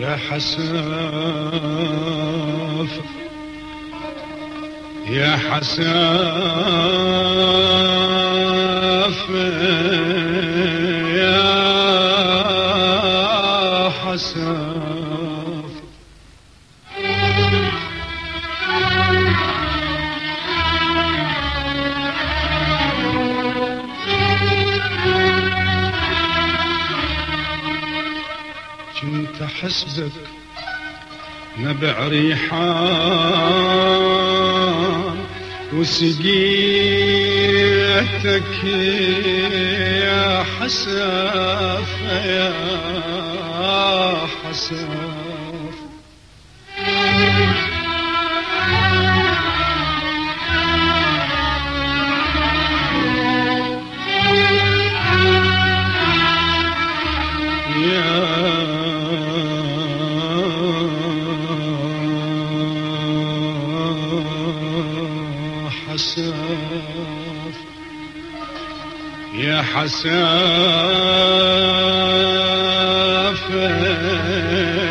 يا حساف يا حساف. حسبك نبع ريحان وسقيتك يا حساف يا حساف حساف يا حساف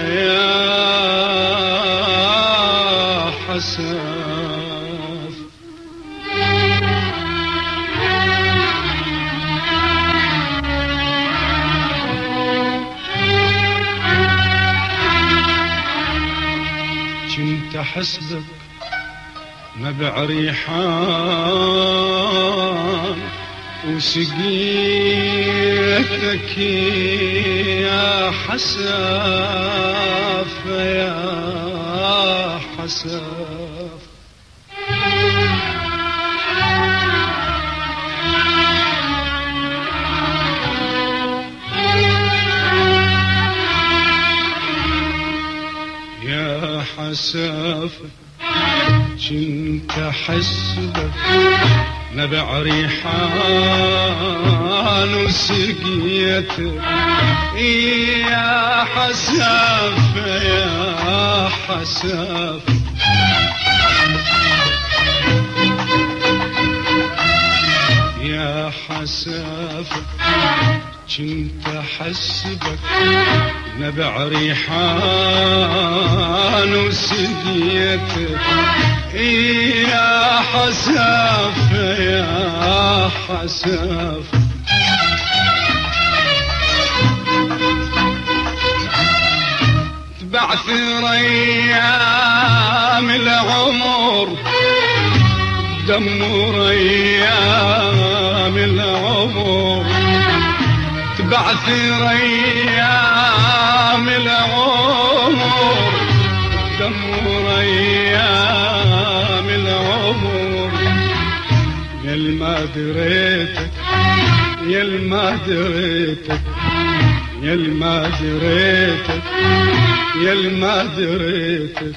يا حساف كنت حسبك نبع ريحان وسقيتك يا حساف يا حساف. يا حساف كنت حسبك نبع ريحان وسقيتك يا حساف يا حساف. يا حساف كنت حسبك. نبع ريحان وسقيتك يا حساف يا حساف. تبعث أيام العمر دمر أيام العمر. تبعث أيام العمر دمر أيام العمر. يا ما دريتك يا ما دريتك يا ما دريتك يا ما دريتك.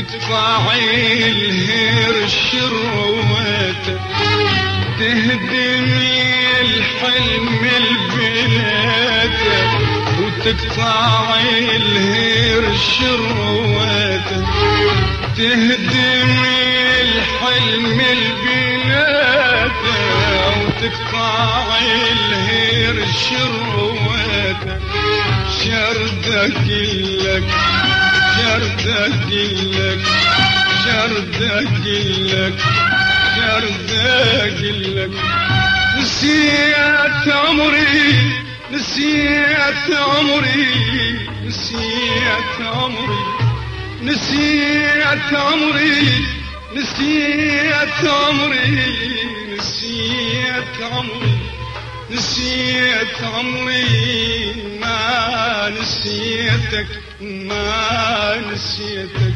وتقطعي الهير الشروات تهدمي الحلم البنات وتقطعي الهير الشروات تهدمي الحلم البنات وتقطعي الهير الشروات شردك لك شردك لك شردك لك شردك لك نسيت عمري نسيت عمري نسيت عمري نسيت عمري نسيت عمري نسيت عمري نسيت عمري ما نسيتك ما نسيتك.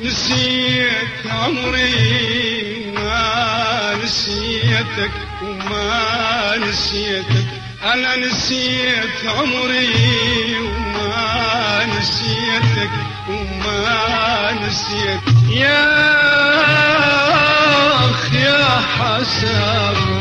نسيت عمري ما نسيتك وما نسيتك. أنا نسيت عمري وما نسيتك وما نسيت يا أخ يا حسن.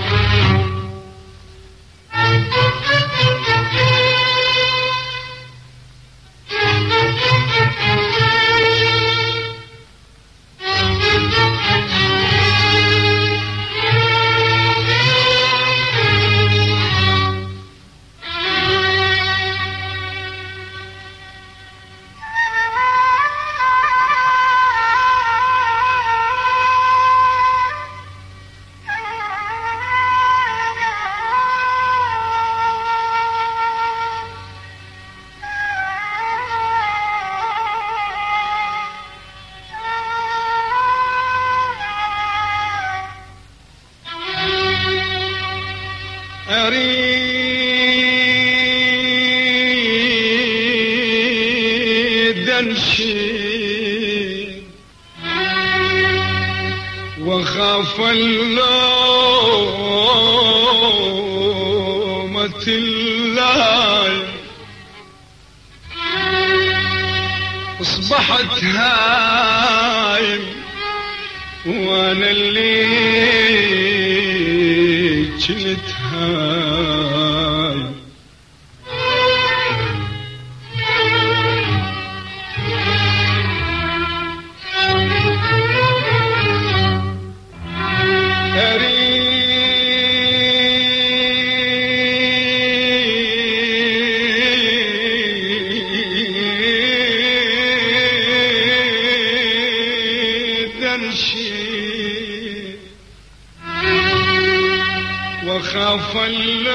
أصبحت هايم وأنا اللي كنت هايم. وخاف اللومة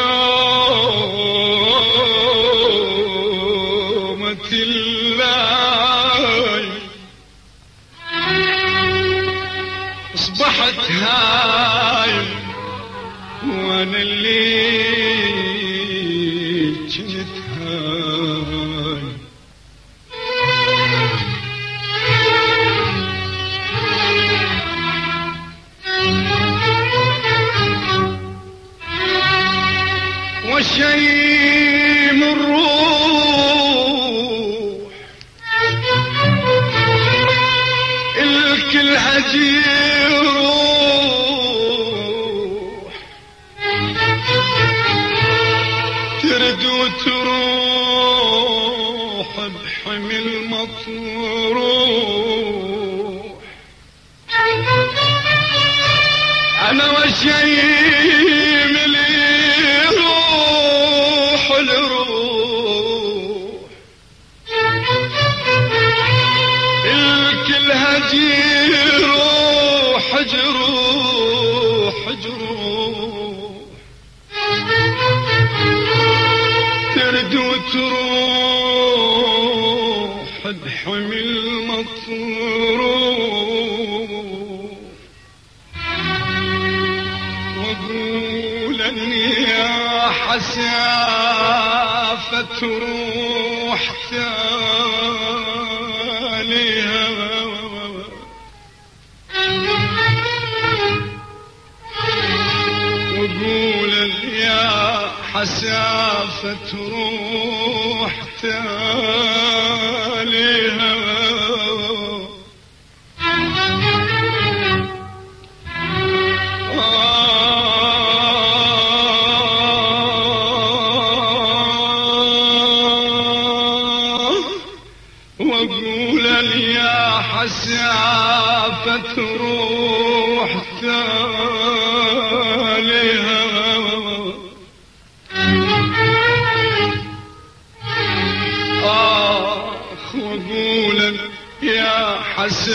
الله. أصبحت هاي وأنا اللي وشيم الروح. الكل هجي روح. ترد وتروح بحمل مطروح وشيم الكل هجي روح جروح جروح ترد وتروح بحمل مطروح واقول أني يا حسافة روح حسافة روح تاليها. وقول واقول يا حسافة روح تاليها.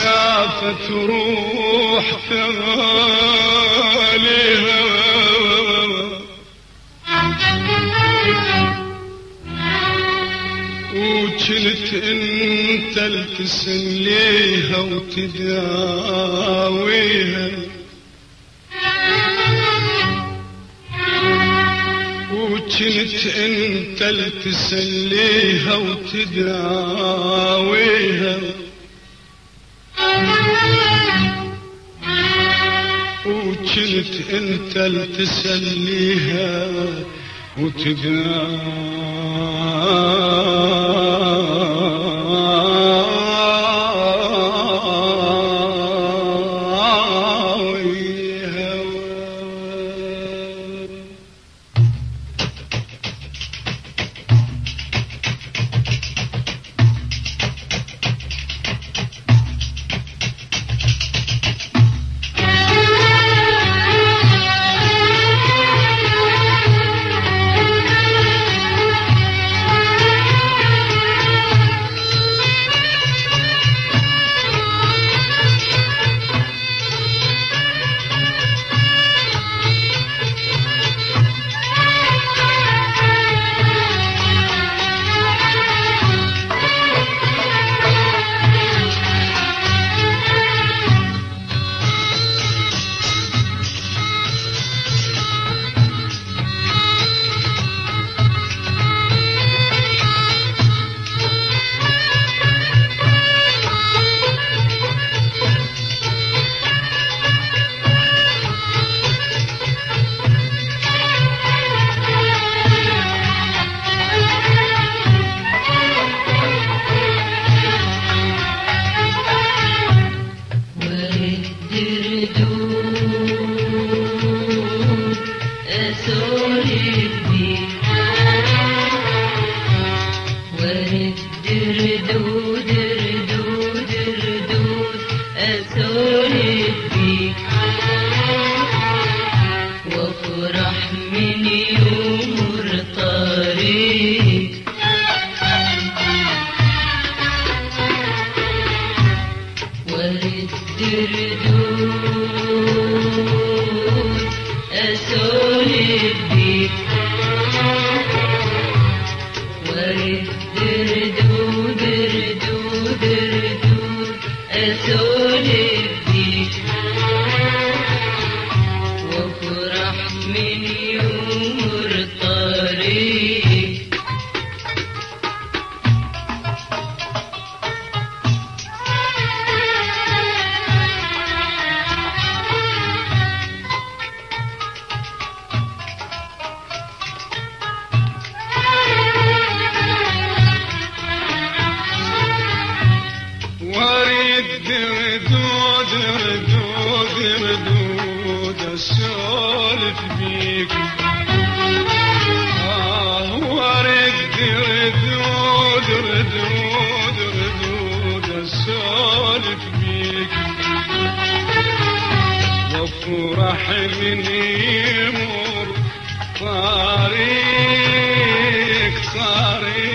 شافت روح ثمالها وكنت أنت التسم ليها وتداويها. وجنت أنت التسم ليها وتداويها. كنت انت لتسليها وتبناها وفرح من يمر طريق طريق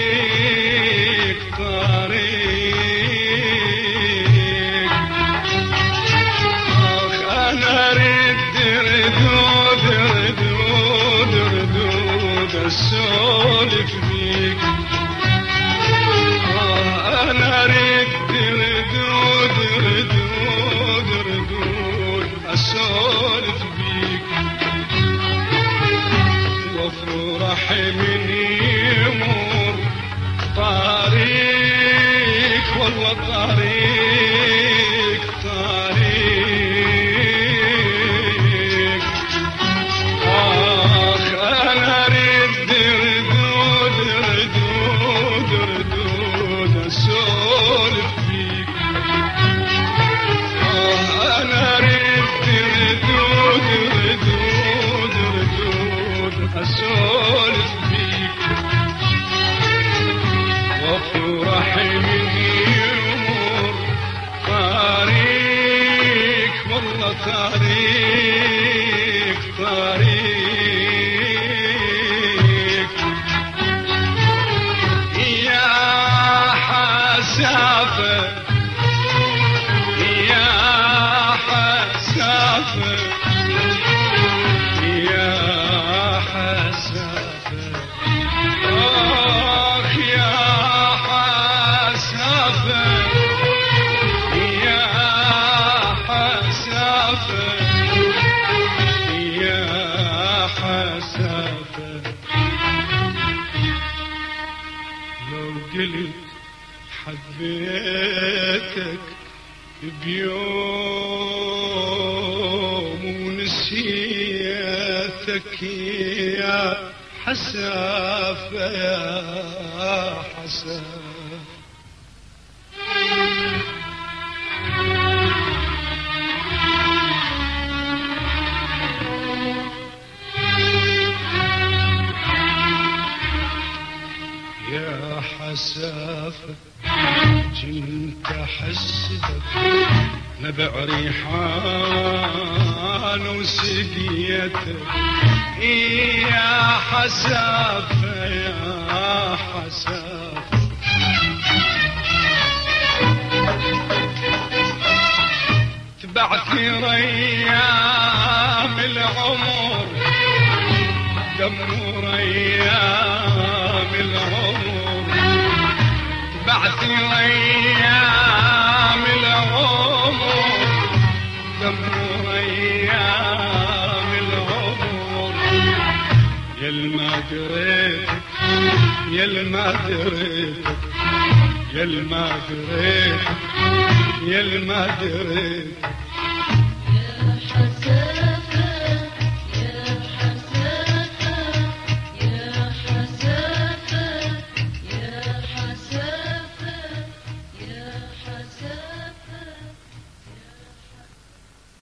لو قلت حبيتك بيوم ونسيتك يا حسافة يا حسافة. يا حسافة كنت أحسبك نبع ريحان وسقيتك يا حسافة يا حسافة. تبعتني ريام العمر دم ريام بعثي أيام العمر يا ما دريتك يا ما